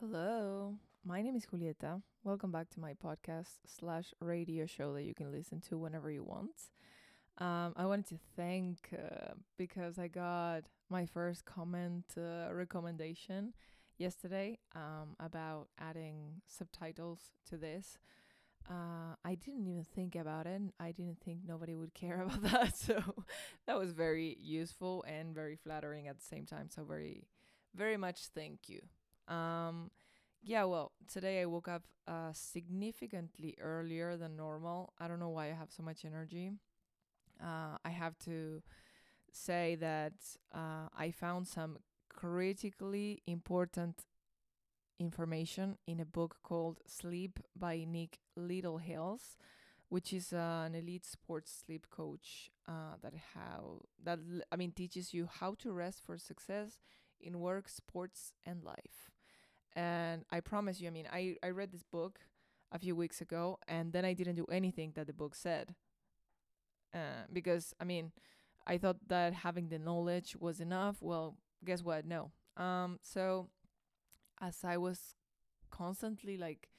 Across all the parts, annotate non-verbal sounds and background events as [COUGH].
Hello, my name is Julieta. Welcome back to my podcast slash radio show that you can listen to whenever you want. Um, I wanted to thank uh, because I got my first comment uh, recommendation yesterday um, about adding subtitles to this. Uh, I didn't even think about it. And I didn't think nobody would care [LAUGHS] about that. So that was very useful and very flattering at the same time. So very, very much thank you. Um, yeah, well, today I woke up uh, significantly earlier than normal. I don't know why I have so much energy. Uh, I have to say that uh, I found some critically important information in a book called Sleep by Nick Littlehales, which is uh, an elite sports sleep coach uh, that how that I mean teaches you how to rest for success in work, sports, and life. And I promise you, I mean, I, I read this book a few weeks ago and then I didn't do anything that the book said. Uh, because, I mean, I thought that having the knowledge was enough. Well, guess what? No. Um, so as I was constantly like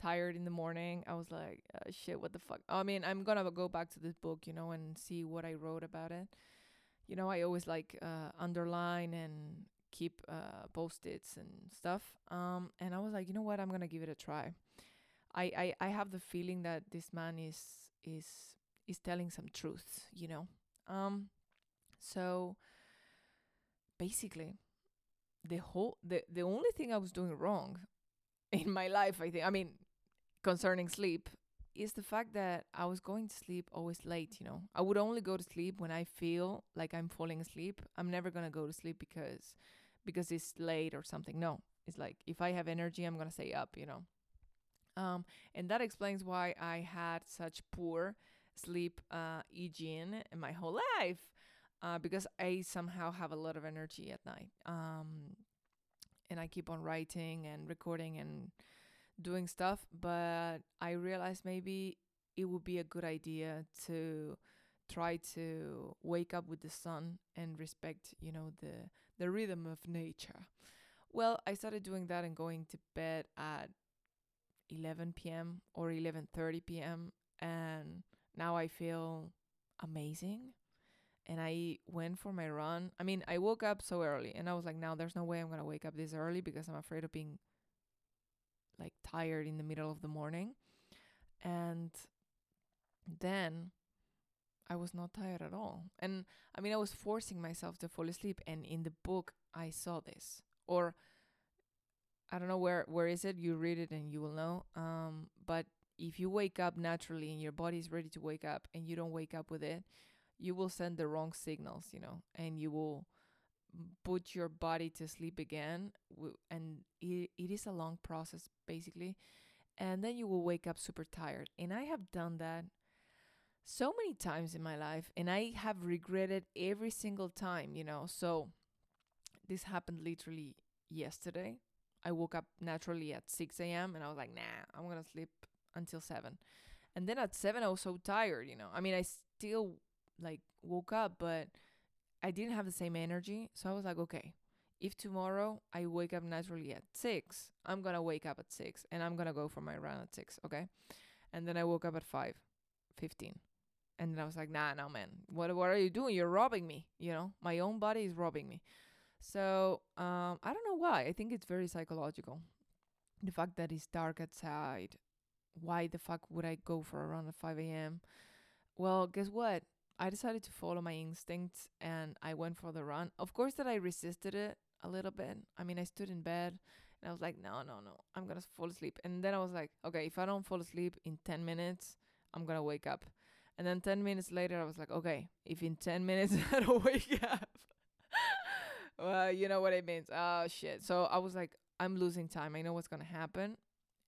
tired in the morning, I was like, uh, shit, what the fuck? I mean, I'm gonna go back to this book, you know, and see what I wrote about it. You know, I always like uh, underline and keep uh, post-its and stuff. Um, and I was like, you know what? I'm gonna give it a try. I, I, I have the feeling that this man is is is telling some truth, you know. Um, so basically, the whole the the only thing I was doing wrong [LAUGHS] in my life, I think, I mean, concerning sleep, is the fact that I was going to sleep always late, you know. I would only go to sleep when I feel like I'm falling asleep. I'm never going to go to sleep because because it's late or something. No. It's like if I have energy, I'm going to stay up, you know. Um and that explains why I had such poor sleep uh hygiene in my whole life. Uh, because I somehow have a lot of energy at night. Um and I keep on writing and recording and doing stuff, but I realized maybe it would be a good idea to try to wake up with the sun and respect, you know, the the rhythm of nature. Well, I started doing that and going to bed at 11 p.m. or 11:30 p.m. and now I feel amazing. And I went for my run. I mean, I woke up so early and I was like, now there's no way I'm going to wake up this early because I'm afraid of being like tired in the middle of the morning. And then I was not tired at all. And I mean, I was forcing myself to fall asleep. And in the book, I saw this. Or I don't know where where is it. You read it and you will know. Um, but if you wake up naturally and your body is ready to wake up, and you don't wake up with it, you will send the wrong signals. You know, and you will put your body to sleep again and it, it is a long process basically and then you will wake up super tired and i have done that so many times in my life and i have regretted every single time you know so this happened literally yesterday i woke up naturally at 6 a.m and i was like nah i'm gonna sleep until 7 and then at 7 i was so tired you know i mean i still like woke up but I didn't have the same energy. So I was like, okay, if tomorrow I wake up naturally at six, I'm gonna wake up at six and I'm gonna go for my run at six, okay? And then I woke up at five, 15. And then I was like, nah, no, man, what what are you doing? You're robbing me, you know? My own body is robbing me. So um, I don't know why. I think it's very psychological. The fact that it's dark outside. Why the fuck would I go for a run at 5 a.m.? Well, guess what? I decided to follow my instincts and I went for the run. Of course, that I resisted it a little bit. I mean, I stood in bed and I was like, no, no, no, I'm gonna fall asleep. And then I was like, okay, if I don't fall asleep in 10 minutes, I'm gonna wake up. And then 10 minutes later, I was like, okay, if in 10 [LAUGHS] minutes I don't wake up, [LAUGHS] well, you know what it means. Oh, shit. So I was like, I'm losing time. I know what's gonna happen.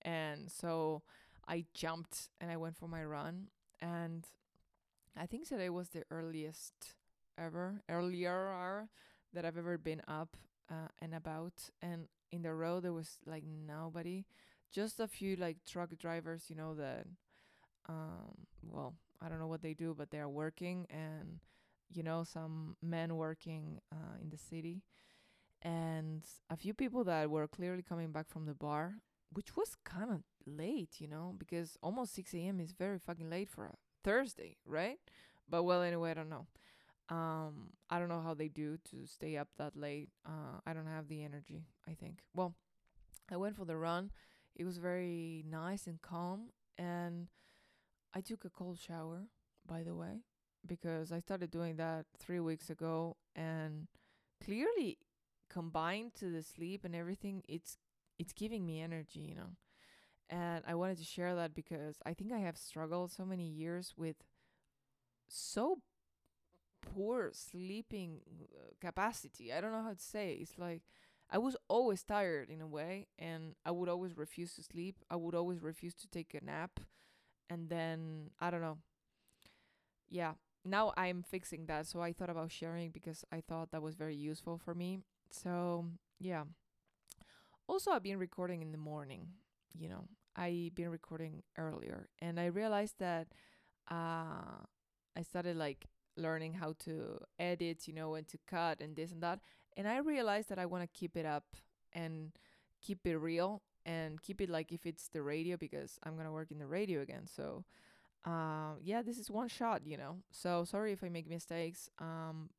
And so I jumped and I went for my run. And I think today was the earliest ever, earlier hour that I've ever been up uh, and about. And in the road, there was like nobody, just a few like truck drivers, you know, that, um, well, I don't know what they do, but they're working and, you know, some men working uh, in the city. and a few people that were clearly coming back from the bar, which was kind of late, you know, because almost 6 a.m. is very fucking late for a Thursday, right? But well, anyway, I don't know. Um, I don't know how they do to stay up that late. Uh, I don't have the energy, I think. Well, I went for the run. It was very nice and calm. And I took a cold shower, by the way, because I started doing that three weeks ago. And clearly, combined to the sleep and everything, it's it's giving me energy, you know. And I wanted to share that because I think I have struggled so many years with so poor sleeping uh, capacity. I don't know how to say. It. It's like I was always tired in a way, and I would always refuse to sleep. I would always refuse to take a nap, and then I don't know. Yeah, now I'm fixing that. So I thought about sharing because I thought that was very useful for me. So yeah. Also, I've been recording in the morning. You know, I've been recording earlier, and I realized that uh, I started like learning how to edit, you know, and to cut and this and that. And I realized that I want to keep it up and keep it real and keep it like if it's the radio because I'm to work in the radio again. So, uh, yeah, this is one shot, you know. So sorry if I make mistakes. Um,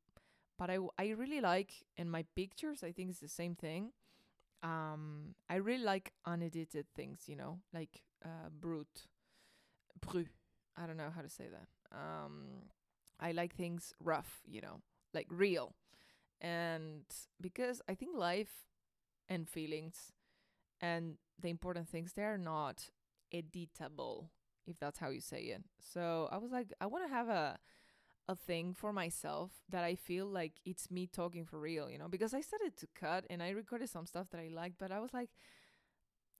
but I, I really like in my pictures, I think it's the same thing. Um, I really like unedited things, you know, like uh, brut, bru. I don't know how to say that. Um, I like things rough, you know, like real. And because I think life and feelings and the important things they're not editable, if that's how you say it. So I was like, I want to have a a thing for myself that I feel like it's me talking for real, you know, because I started to cut and I recorded some stuff that I liked, but I was like,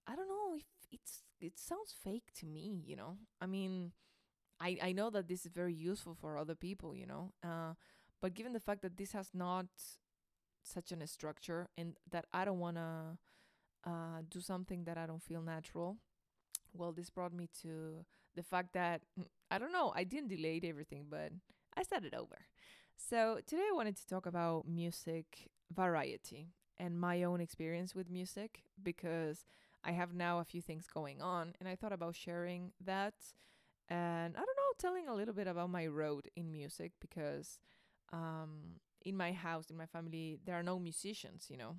I don't know if it's it sounds fake to me, you know. I mean, I, I know that this is very useful for other people, you know. Uh, but given the fact that this has not such an structure and that I don't want to uh, do something that I don't feel natural, well, this brought me to the fact that I don't know, I didn't delete everything, but I started over. So today I wanted to talk about music variety and my own experience with music because I have now a few things going on and I thought about sharing that and I don't know, telling a little bit about my road in music because um, in my house, in my family, there are no musicians, you know.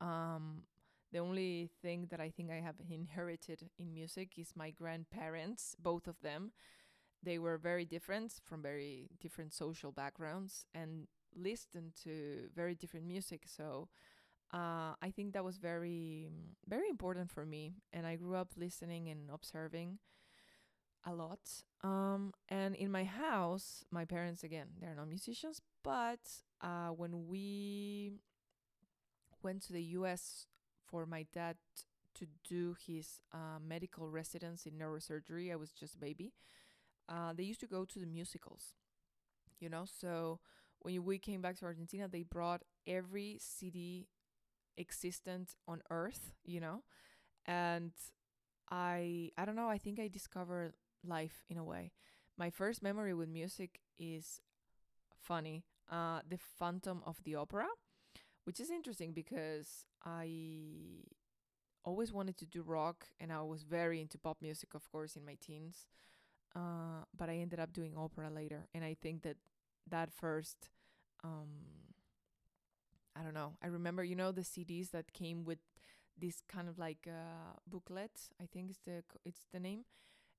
Um, the only thing that I think I have inherited in music is my grandparents, both of them. They were very different from very different social backgrounds and listened to very different music. So uh, I think that was very, very important for me. And I grew up listening and observing a lot. Um, and in my house, my parents, again, they're not musicians, but uh, when we went to the US for my dad to do his uh, medical residence in neurosurgery, I was just a baby. Uh, they used to go to the musicals, you know. So when we came back to Argentina, they brought every CD existent on Earth, you know, and I I don't know. I think I discovered life in a way. My first memory with music is funny. Uh, the Phantom of the Opera, which is interesting because I always wanted to do rock and I was very into pop music, of course, in my teens. Uh, but I ended up doing opera later, and I think that that first, um, I don't know. I remember, you know, the CDs that came with this kind of like uh, booklet. I think it's the it's the name,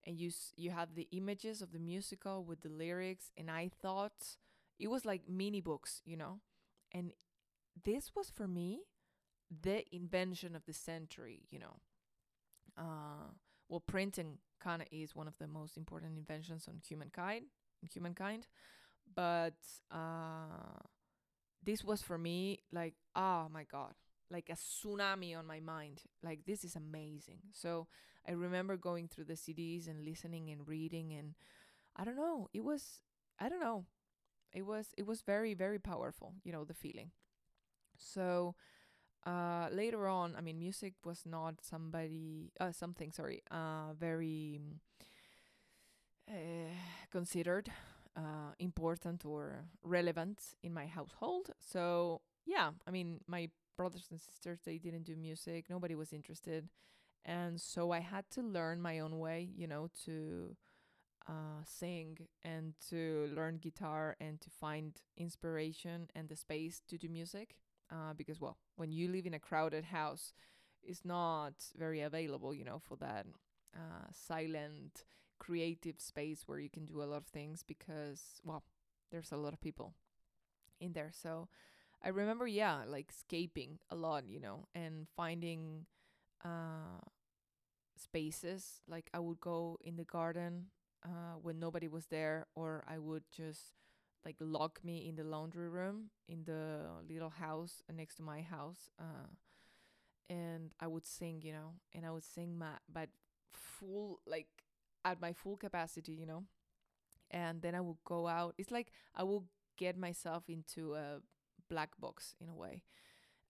and you you have the images of the musical with the lyrics and i thought it was like mini books you know and this was for me the invention of the century you know uh well printing kind of is one of the most important inventions on humankind humankind but uh this was for me like oh my god like a tsunami on my mind. Like this is amazing. So I remember going through the CDs and listening and reading and I don't know, it was I don't know. It was it was very very powerful, you know, the feeling. So uh later on, I mean music was not somebody uh something, sorry, uh very uh, considered uh important or relevant in my household. So yeah, I mean, my brothers and sisters they didn't do music. Nobody was interested, and so I had to learn my own way. You know, to uh, sing and to learn guitar and to find inspiration and the space to do music. Uh, because well, when you live in a crowded house, it's not very available. You know, for that uh, silent creative space where you can do a lot of things because well there's a lot of people in there so i remember yeah like escaping a lot you know and finding uh spaces like i would go in the garden uh when nobody was there or i would just like lock me in the laundry room in the little house next to my house uh and i would sing you know and i would sing my but full like at my full capacity you know? And then i would go out it's like i would get myself into a black box in a way.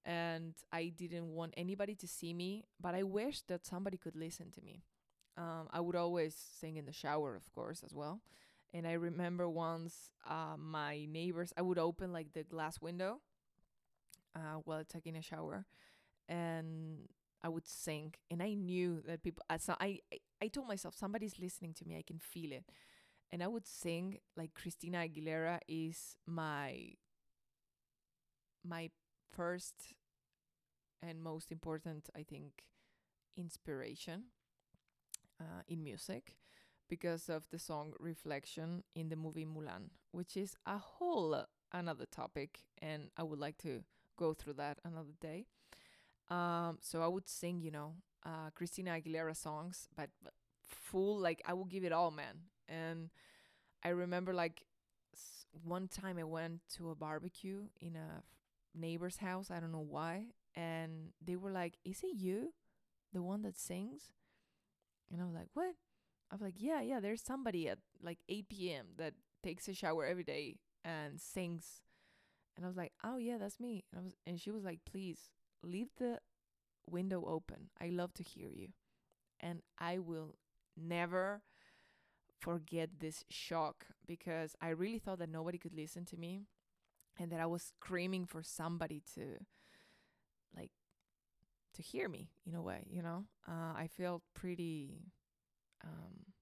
And i didn't want anybody to see me but i wish that somebody could listen to me. Um, i would always sing in the shower of course as well and i remember once uh, my neighbors i would open like the glass window uh, while taking a shower and I would sing, and I knew that people. Uh, so I, I I told myself somebody's listening to me. I can feel it, and I would sing like Christina Aguilera is my my first and most important, I think, inspiration uh, in music because of the song Reflection in the movie Mulan, which is a whole another topic, and I would like to go through that another day. Um, so I would sing, you know, uh, Christina Aguilera songs, but, but full, like I would give it all, man. And I remember like one time I went to a barbecue in a neighbor's house. I don't know why. And they were like, Is it you? The one that sings? And I was like, What? I was like, Yeah, yeah, there's somebody at like 8 p.m. that takes a shower every day and sings. And I was like, Oh, yeah, that's me. And I was, and she was like, Please leave the window open. I love to hear you. And I will never forget this shock because I really thought that nobody could listen to me and that I was screaming for somebody to like to hear me in a way, you know? Uh, I felt pretty um,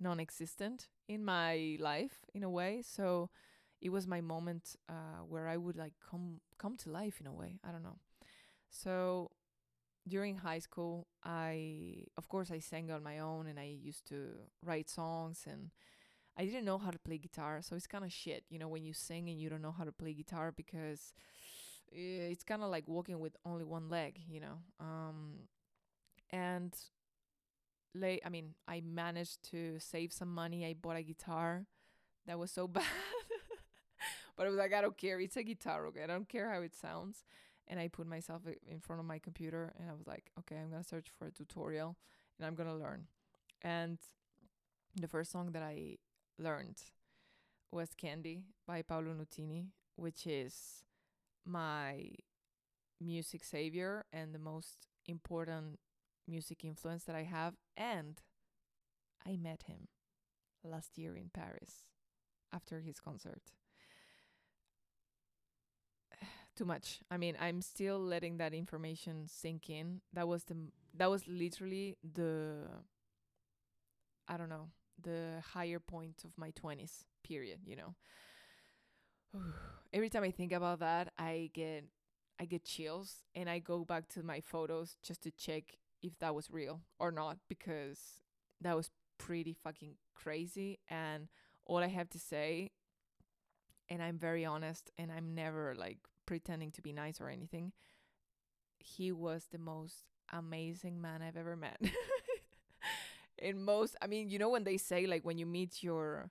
non existent in my life in a way. So it was my moment uh, where I would like come come to life in a way. I don't know. So during high school, I of course I sang on my own and I used to write songs and I didn't know how to play guitar, so it's kind of shit, you know, when you sing and you don't know how to play guitar because eh, it's kind of like walking with only one leg, you know. Um and late I mean, I managed to save some money. I bought a guitar. That was so [LAUGHS] bad. but I was like, I don't care. It's a guitar, okay? I don't care how it sounds and I put myself in front of my computer and I was like, okay, I'm gonna search for a tutorial and I'm gonna learn. And the first song that I learned was Candy by Paolo Nutini, which is my music savior and the most important music influence that I have. And I met him last year in Paris after his concert [SIGHS] too much. I mean, I'm still letting that information sink in. That was the that was literally the I don't know, the higher point of my 20s period, you know. [SIGHS] Every time I think about that, I get I get chills and I go back to my photos just to check if that was real or not because that was pretty fucking crazy and all I have to say and I'm very honest and I'm never like pretending to be nice or anything. He was the most amazing man I've ever met. [LAUGHS] In most, I mean, you know, when they say like when you meet your,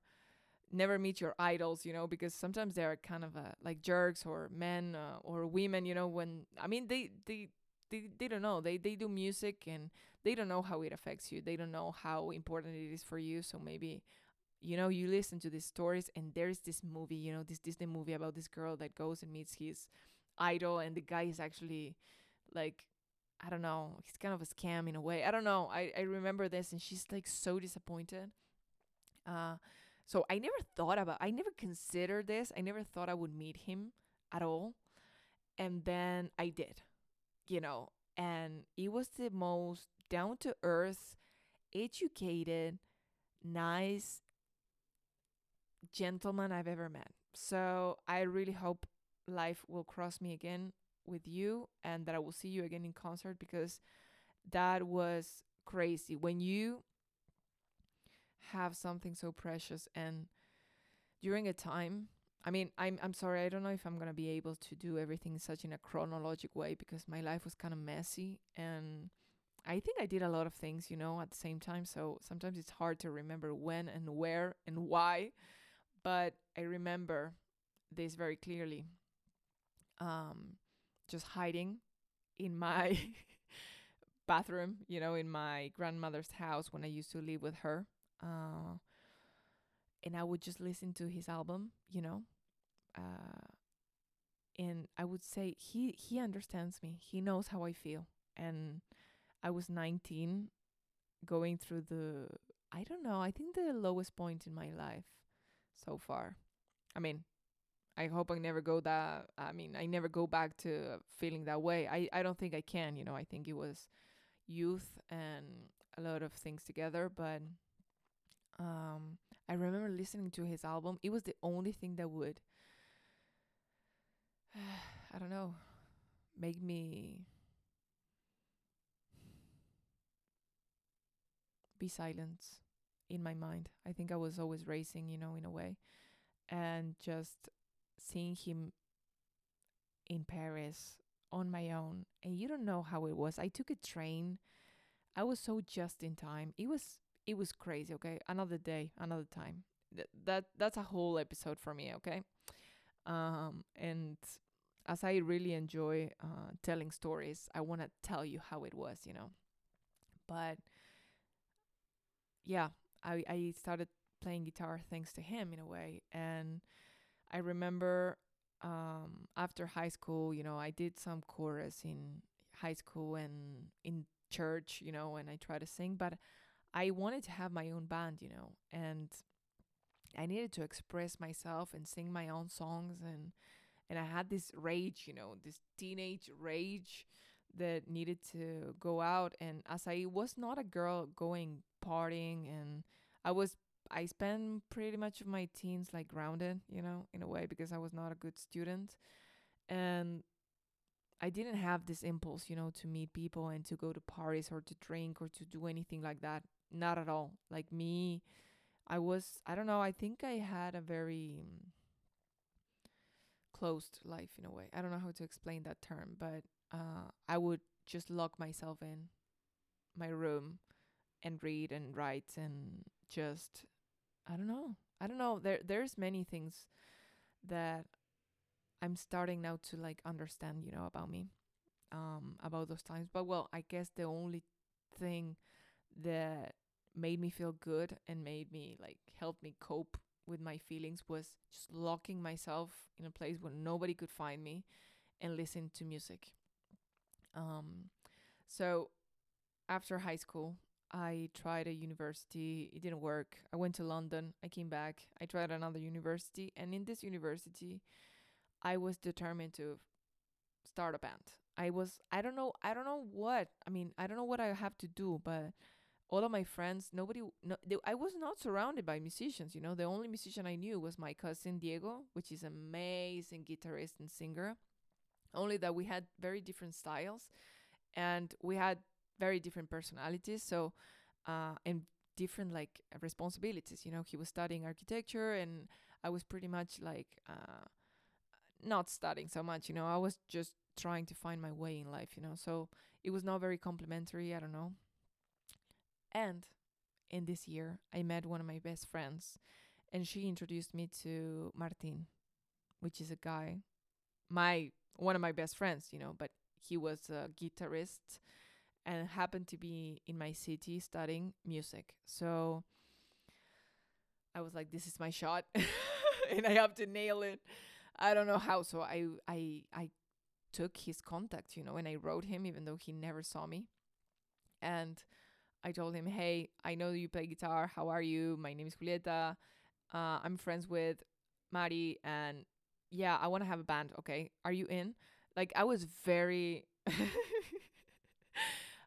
never meet your idols, you know, because sometimes they're kind of uh, like jerks or men uh, or women, you know, when, I mean, they, they, they, they don't know. They, they do music and they don't know how it affects you. They don't know how important it is for you. So maybe you know you listen to these stories and there's this movie you know this disney movie about this girl that goes and meets his idol and the guy is actually like i don't know he's kind of a scam in a way i don't know i, I remember this and she's like so disappointed uh so i never thought about i never considered this i never thought i would meet him at all And then I did, you know, and it was the most down to earth, educated, nice gentleman I've ever met. So I really hope life will cross me again with you and that I will see you again in concert because that was crazy. When you have something so precious and during a time I mean, I'm I'm sorry, I don't know if I'm gonna be able to do everything such in a chronologic way because my life was kind of messy and I think I did a lot of things, you know, at the same time. So sometimes it's hard to remember when and where and why, but I remember this very clearly. Um, just hiding in my [LAUGHS] bathroom, you know, in my grandmother's house when I used to live with her. Uh, and I would just listen to his album, you know. Uh, and I would say he he understands me. He knows how I feel. And I was 19 going through the I don't know, I think the lowest point in my life so far. I mean, I hope I never go that I mean, I never go back to feeling that way. I I don't think I can, you know. I think it was youth and a lot of things together, but um I remember listening to his album. It was the only thing that would [SIGHS] I don't know, make me be silent in my mind. I think I was always racing, you know, in a way. And just seeing him in Paris on my own. And you don't know how it was. I took a train. I was so just in time. It was it was crazy, okay? Another day, another time. Th- that that's a whole episode for me, okay? Um and as I really enjoy uh, telling stories, I want to tell you how it was, you know. But yeah, I I started playing guitar thanks to him in a way, and I remember um, after high school, you know, I did some chorus in high school and in church, you know, and I tried to sing, but I wanted to have my own band, you know, and I needed to express myself and sing my own songs and and I had this rage, you know, this teenage rage that needed to go out and as I was not a girl going partying and I was I spent pretty much of my teens like grounded, you know, in a way because I was not a good student and I didn't have this impulse, you know, to meet people and to go to parties or to drink or to do anything like that. Not at all. Like me, I was I don't know, I think I had a very um, closed life in a way. I don't know how to explain that term, but uh I would just lock myself in my room and read and write and just I don't know. I don't know. There there's many things that I'm starting now to like understand, you know, about me. Um about those times. But well, I guess the only thing that made me feel good and made me like help me cope with my feelings was just locking myself in a place where nobody could find me and listen to music. Um so after high school, I tried a university, it didn't work. I went to London, I came back, I tried another university, and in this university, I was determined to start a band. I was I don't know I don't know what. I mean, I don't know what I have to do, but all of my friends, nobody no they, I was not surrounded by musicians, you know. The only musician I knew was my cousin Diego, which is amazing guitarist and singer. Only that we had very different styles and we had very different personalities so uh and different like responsibilities you know he was studying architecture and i was pretty much like uh not studying so much you know i was just trying to find my way in life you know so it was not very complimentary i don't know and in this year i met one of my best friends and she introduced me to martin which is a guy my one of my best friends you know but he was a guitarist and happened to be in my city studying music. So I was like, this is my shot [LAUGHS] and I have to nail it. I don't know how. So I I I took his contact, you know, and I wrote him even though he never saw me. And I told him, Hey, I know you play guitar. How are you? My name is Julieta. Uh, I'm friends with Mari and yeah, I want to have a band. Okay. Are you in? like I was very [LAUGHS]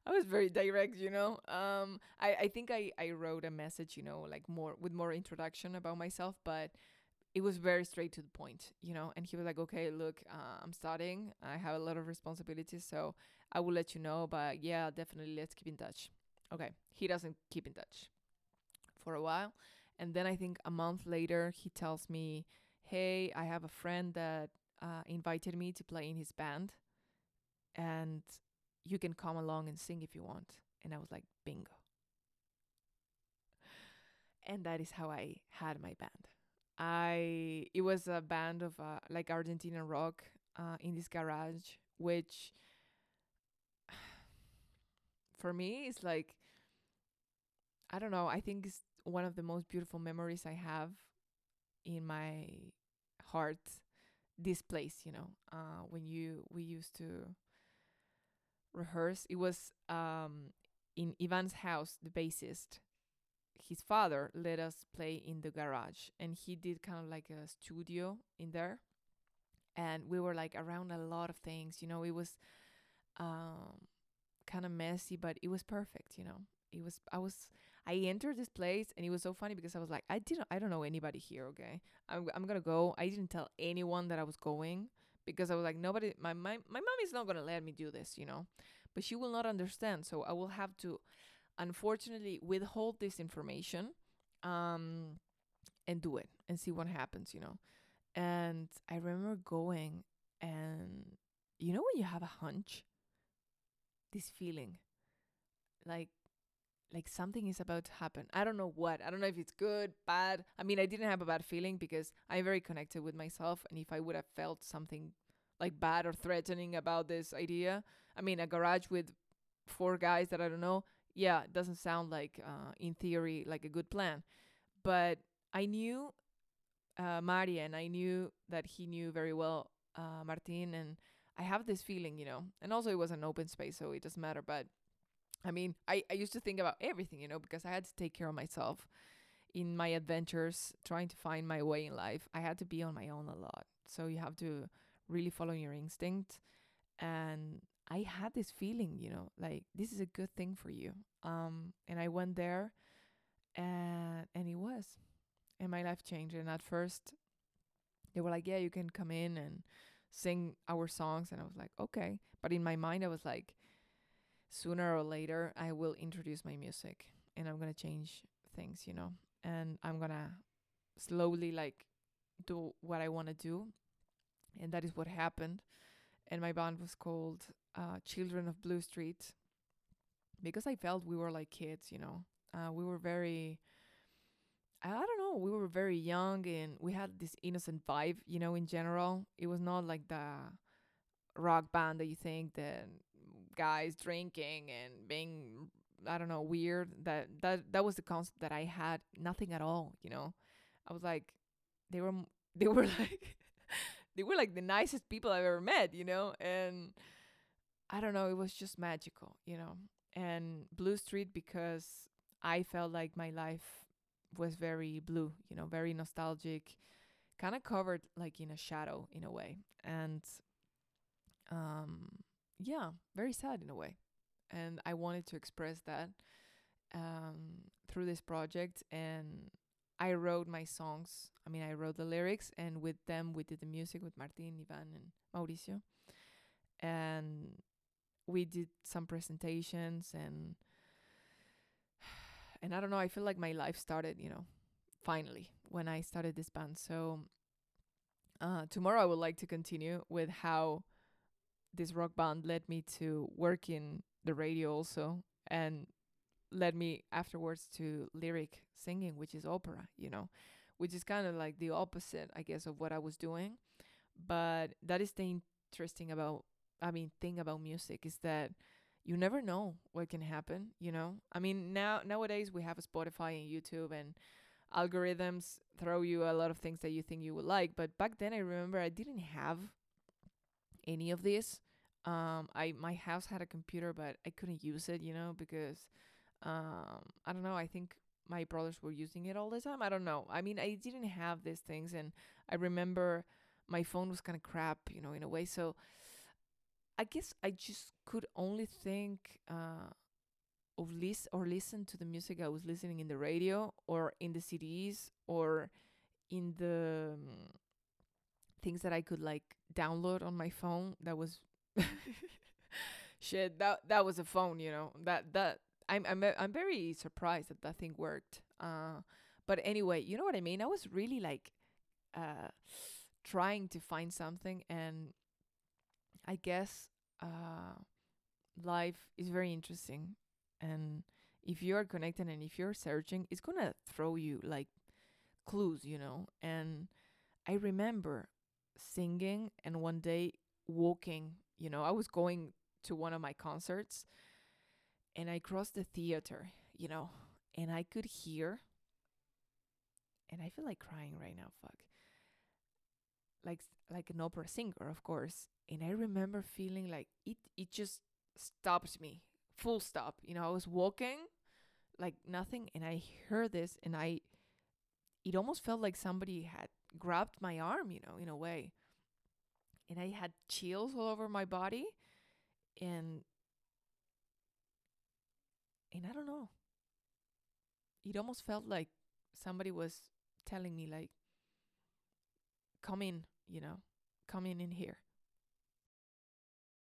I was very direct, you know. Um, I, I think I, I wrote a message, you know, like more with more introduction about myself, but it was very straight to the point, you know. And he was like, "Okay, look, uh, I'm studying. I have a lot of responsibilities, so I will let you know. But yeah, definitely, let's keep in touch." Okay, he doesn't keep in touch for a while, and then I think a month later, he tells me, "Hey, I have a friend that uh, invited me to play in his band, and you can come along and sing if you want. And I was like, bingo. And that is how I had my band. I it was a band of uh, like Argentinian rock uh, in this garage, which [SIGHS] for me is like I don't know. I think it's one of the most beautiful memories I have in my heart. This place, you know, uh, when you we used to rehearse. It was um, in Ivan's house, the bassist. His father let us play in the garage, and he did kind of like a studio in there. And we were like around a lot of things, you know. It was um, kind of messy, but it was perfect, you know. It was. I was. I entered this place, and it was so funny because I was like, I didn't. I don't know anybody here. Okay, I'm. I'm gonna go. I didn't tell anyone that I was going because I was like, nobody, my, my, my mom is not to let me do this, you know, but she will not understand. So I will have to, unfortunately, withhold this information um, and do it and see what happens, you know. And I remember going and, you know, when you have a hunch, this feeling like, like something is about to happen. I don't know what. I don't know if it's good, bad. I mean, I didn't have a bad feeling because I'm very connected with myself. And if I would have felt something like bad or threatening about this idea. I mean, a garage with four guys that I don't know. Yeah, it doesn't sound like, uh, in theory, like a good plan. But I knew uh, Maria, and I knew that he knew very well uh, Martin, and I have this feeling, you know. And also, it was an open space, so it doesn't matter. But I mean, I, I used to think about everything, you know, because I had to take care of myself in my adventures, trying to find my way in life. I had to be on my own a lot. So you have to really follow your instinct. And i had this feeling you know like this is a good thing for you. Um and i went there and and it was and my life changed. And at first they were like yeah you can come in and sing our songs. And i was like okay. But in my mind i was like sooner or later i will introduce my music and i'm gonna change things you know and i'm gonna slowly like do what i want to do and that is what happened. And my band was called uh, Children of Blue Street because I felt we were like kids, you know. Uh, we were very, I don't know, we were very young and we had this innocent vibe, you know, in general. It was not like the rock band that you think that guys drinking and being I don't know weird that that that was the concept that I had nothing at all you know I was like they were [LAUGHS] they were like they were like the nicest people I've ever met, you know? And I don't know, it was just magical, you know? And Blue Street because I felt like my life was very blue, you know, very nostalgic, kind of covered like in a shadow in a way. And um yeah, very sad in a way. And I wanted to express that um through this project and I wrote my songs. I mean, I wrote the lyrics, and with them, we did the music with Martin, Ivan, and Mauricio. And we did some presentations, and [SIGHS] and I don't know. I feel like my life started, you know, finally when I started this band. So uh, tomorrow, I would like to continue with how this rock band led me to work in the radio also, and led me afterwards to lyric singing, which is opera, you know, which is kind of like the opposite, I guess, of what I was doing. But that is the interesting about, I mean, thing about music is that you never know what can happen, you know? I mean, now nowadays we have Spotify and YouTube and algorithms throw you a lot of things that you think you would like, but back then I remember I didn't have any of this. Um I my house had a computer but I couldn't use it, you know, because um i don't know i think my brothers were using it all the time i don't know i mean i didn't have these things and i remember my phone was kind of crap you know in a way so I guess I just could only think uh, of list or listen to the music I was listening in the radio or in the CDs or in the um, things that I could like download on my phone. That was [LAUGHS] shit. That that was a phone, you know. That that I'm I'm I'm very surprised that that thing worked. Uh, but anyway, you know what I mean. I was really like uh trying to find something and I guess uh, life is very interesting. And if you're connected and if you're searching, it's gonna throw you like clues, you know. And I remember singing and one day walking, you know, I was going to one of my concerts and I crossed the theater, you know, and I could hear and I feel like crying right now, fuck. Like like an opera singer, of course, and I remember feeling like it it just stopped me. Full stop. You know, I was walking like nothing and I heard this and I it almost felt like somebody had grabbed my arm, you know, in a way. And I had chills all over my body and and I don't know. It almost felt like somebody was telling me like come in, you know, come in in here